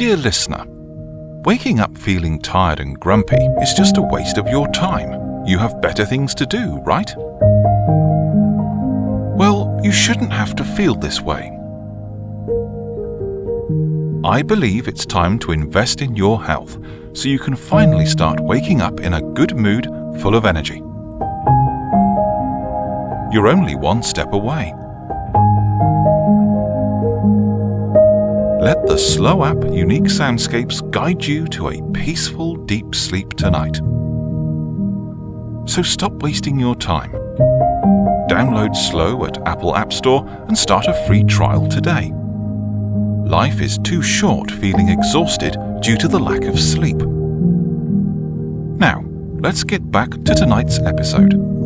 Dear listener, waking up feeling tired and grumpy is just a waste of your time. You have better things to do, right? Well, you shouldn't have to feel this way. I believe it's time to invest in your health so you can finally start waking up in a good mood full of energy. You're only one step away. Let the Slow app unique soundscapes guide you to a peaceful, deep sleep tonight. So stop wasting your time. Download Slow at Apple App Store and start a free trial today. Life is too short feeling exhausted due to the lack of sleep. Now, let's get back to tonight's episode.